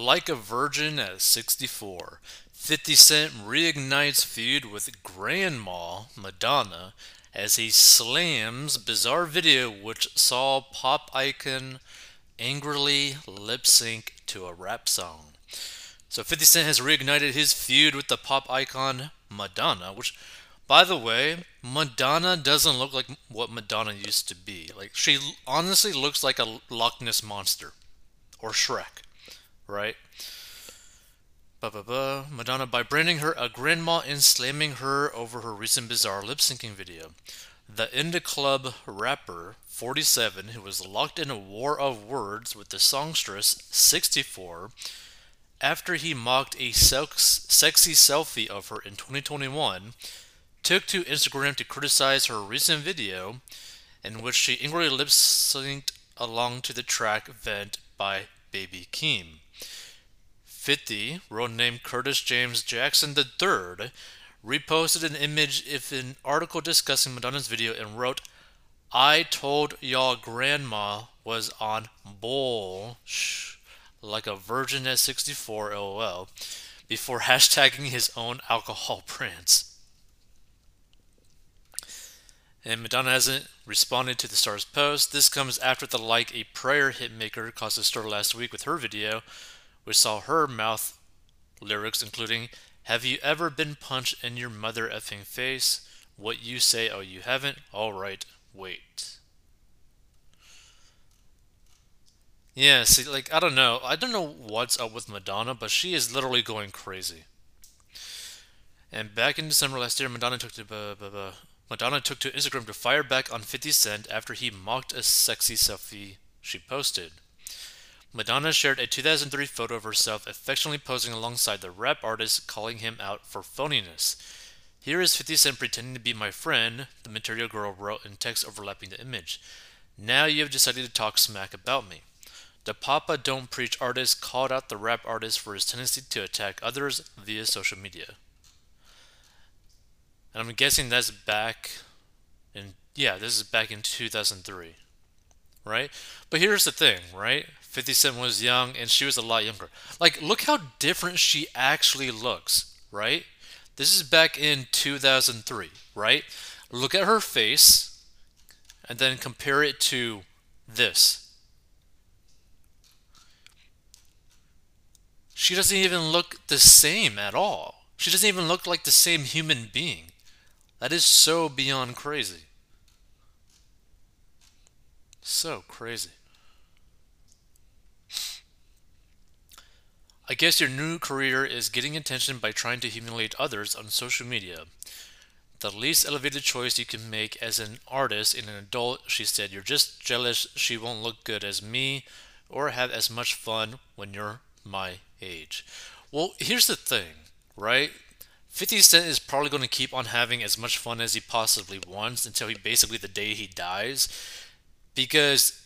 Like a Virgin at 64. 50 Cent reignites feud with Grandma Madonna as he slams bizarre video which saw pop icon angrily lip sync to a rap song. So 50 Cent has reignited his feud with the pop icon Madonna, which by the way, Madonna doesn't look like what Madonna used to be. Like she honestly looks like a Loch Ness monster or Shrek, right? Ba-ba-ba. Madonna by branding her a grandma and slamming her over her recent bizarre lip syncing video. The In Da Club rapper 47, who was locked in a war of words with the songstress 64 after he mocked a sex- sexy selfie of her in 2021, took to Instagram to criticize her recent video in which she angrily lip synced along to the track Vent by Baby Keem. 50, road named Curtis James Jackson III, reposted an image of an article discussing Madonna's video and wrote, I told y'all grandma was on bull shh, like a virgin at 64 lol before hashtagging his own alcohol brands. And Madonna hasn't responded to the star's post. This comes after the Like a Prayer hitmaker caused a stir last week with her video, which saw her mouth lyrics including Have you ever been punched in your mother effing face? What you say, oh, you haven't? Alright, wait. Yeah, see, like, I don't know. I don't know what's up with Madonna, but she is literally going crazy. And back in December last year, Madonna took to uh, Madonna took to Instagram to fire back on 50 Cent after he mocked a sexy selfie she posted. Madonna shared a 2003 photo of herself affectionately posing alongside the rap artist, calling him out for phoniness. Here is 50 Cent pretending to be my friend, the Material Girl wrote in text overlapping the image. Now you have decided to talk smack about me. The Papa Don't Preach artist called out the rap artist for his tendency to attack others via social media. And I'm guessing that's back in, yeah, this is back in 2003, right? But here's the thing, right? 50 Cent was young and she was a lot younger. Like, look how different she actually looks, right? This is back in 2003, right? Look at her face and then compare it to this. She doesn't even look the same at all. She doesn't even look like the same human being. That is so beyond crazy. So crazy. I guess your new career is getting attention by trying to humiliate others on social media. The least elevated choice you can make as an artist and an adult, she said. You're just jealous she won't look good as me or have as much fun when you're my age. Well, here's the thing, right? 50 Cent is probably going to keep on having as much fun as he possibly wants until he basically the day he dies. Because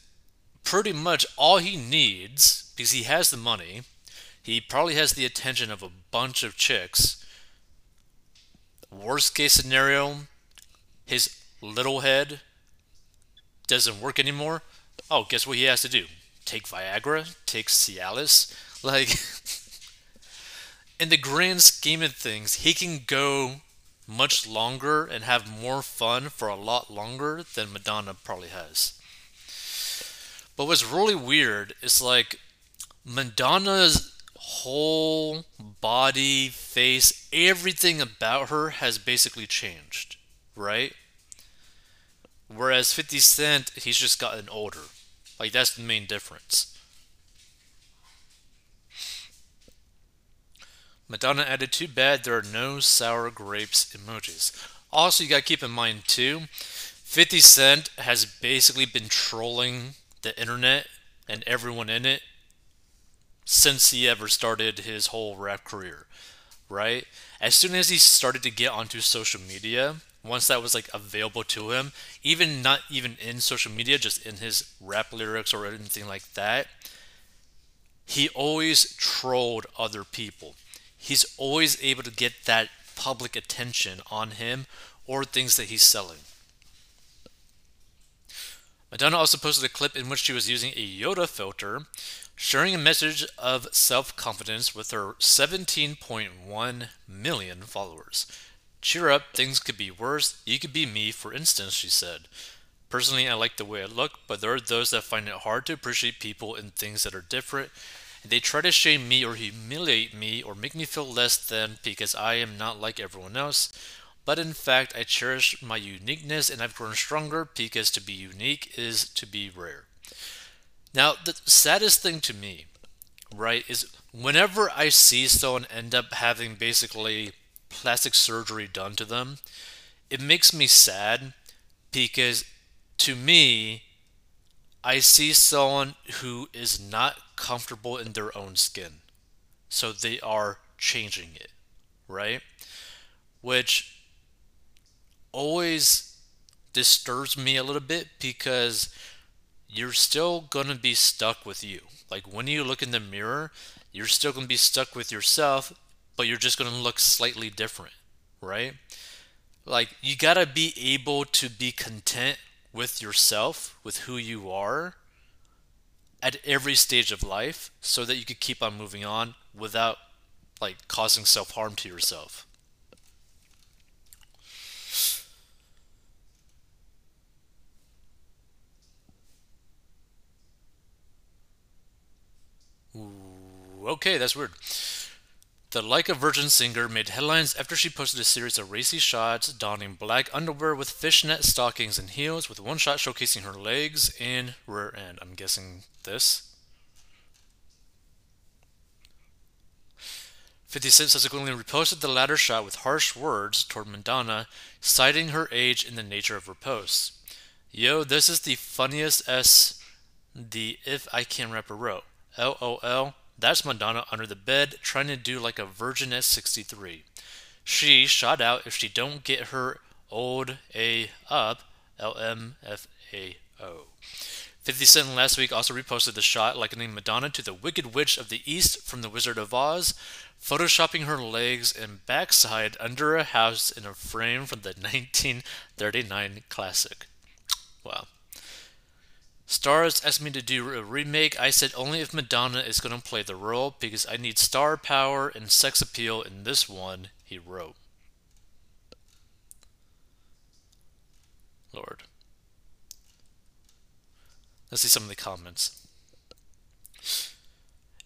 pretty much all he needs, because he has the money, he probably has the attention of a bunch of chicks. Worst case scenario, his little head doesn't work anymore. Oh, guess what he has to do? Take Viagra? Take Cialis? Like. in the grand scheme of things, he can go much longer and have more fun for a lot longer than Madonna probably has. But what's really weird is like Madonna's whole body, face, everything about her has basically changed, right? Whereas 50 Cent, he's just gotten older. Like that's the main difference. Madonna added, too bad there are no sour grapes emojis. Also, you gotta keep in mind, too, 50 Cent has basically been trolling the internet and everyone in it since he ever started his whole rap career, right? As soon as he started to get onto social media, once that was like available to him, even not even in social media, just in his rap lyrics or anything like that, he always trolled other people he's always able to get that public attention on him or things that he's selling. Madonna also posted a clip in which she was using a Yoda filter sharing a message of self confidence with her 17.1 million followers. Cheer up, things could be worse. You could be me, for instance, she said. Personally, I like the way I look, but there are those that find it hard to appreciate people and things that are different. And they try to shame me or humiliate me or make me feel less than because I am not like everyone else. But in fact, I cherish my uniqueness and I've grown stronger because to be unique is to be rare. Now, the saddest thing to me, right, is whenever I see someone end up having basically plastic surgery done to them, it makes me sad because to me, I see someone who is not comfortable in their own skin. So they are changing it, right? Which always disturbs me a little bit because you're still going to be stuck with you. Like when you look in the mirror, you're still going to be stuck with yourself but you're just going to look slightly different, right? Like, you got to be able to be content with yourself, with who you are at every stage of life so that you could keep on moving on without like causing self-harm to yourself. Okay, that's weird. The Like a Virgin singer made headlines after she posted a series of racy shots donning black underwear with fishnet stockings and heels, with one shot showcasing her legs and rear end. I'm guessing this. 50 Cent subsequently reposted the latter shot with harsh words toward Madonna, citing her age and the nature of her posts. Yo, this is the funniest S the If I Can Rapper wrote. LOL. That's Madonna under the bed trying to do like a virgin at 63. She shot out if she don't get her old A up, LMFAO. 50 Cent last week also reposted the shot likening Madonna to the Wicked Witch of the East from The Wizard of Oz, photoshopping her legs and backside under a house in a frame from the 1939 classic. Wow. Starz asked me to do a remake. I said only if Madonna is going to play the role because I need star power and sex appeal in this one, he wrote. Lord. Let's see some of the comments.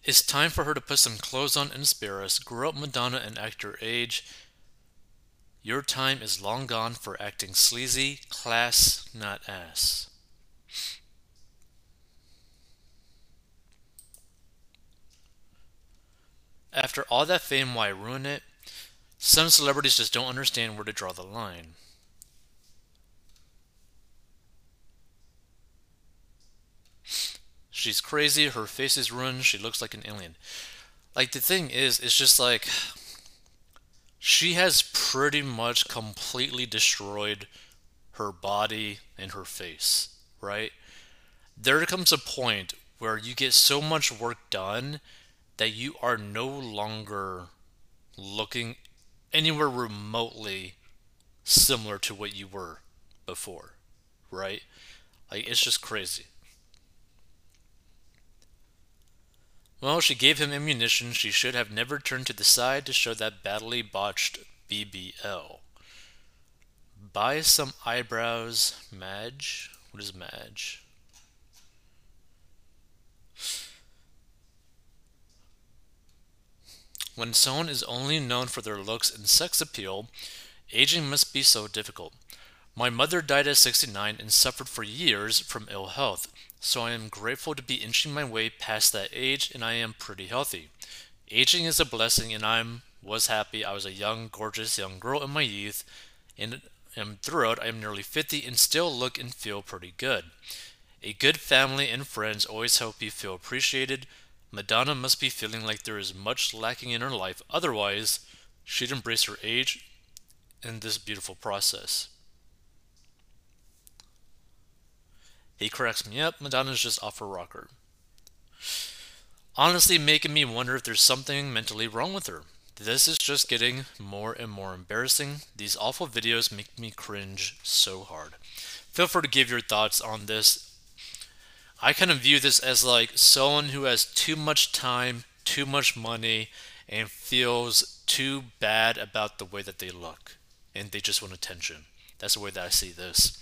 It's time for her to put some clothes on and spare us. Grow up, Madonna, and act your age. Your time is long gone for acting sleazy, class, not ass. After all that fame, why ruin it? Some celebrities just don't understand where to draw the line. She's crazy, her face is ruined, she looks like an alien. Like, the thing is, it's just like. She has pretty much completely destroyed her body and her face, right? There comes a point where you get so much work done that you are no longer looking anywhere remotely similar to what you were before, right? Like, it's just crazy. Well, she gave him ammunition. She should have never turned to the side to show that badly botched BBL. Buy some eyebrows, Madge. What is Madge? When someone is only known for their looks and sex appeal, aging must be so difficult. My mother died at 69 and suffered for years from ill health, so I am grateful to be inching my way past that age and I am pretty healthy. Aging is a blessing and I was happy I was a young, gorgeous young girl in my youth and am thrilled I am nearly 50 and still look and feel pretty good. A good family and friends always help you feel appreciated, Madonna must be feeling like there is much lacking in her life, otherwise, she'd embrace her age in this beautiful process. He corrects me, yep, Madonna's just off her rocker. Honestly, making me wonder if there's something mentally wrong with her. This is just getting more and more embarrassing. These awful videos make me cringe so hard. Feel free to give your thoughts on this I kind of view this as like someone who has too much time, too much money, and feels too bad about the way that they look, and they just want attention. That's the way that I see this.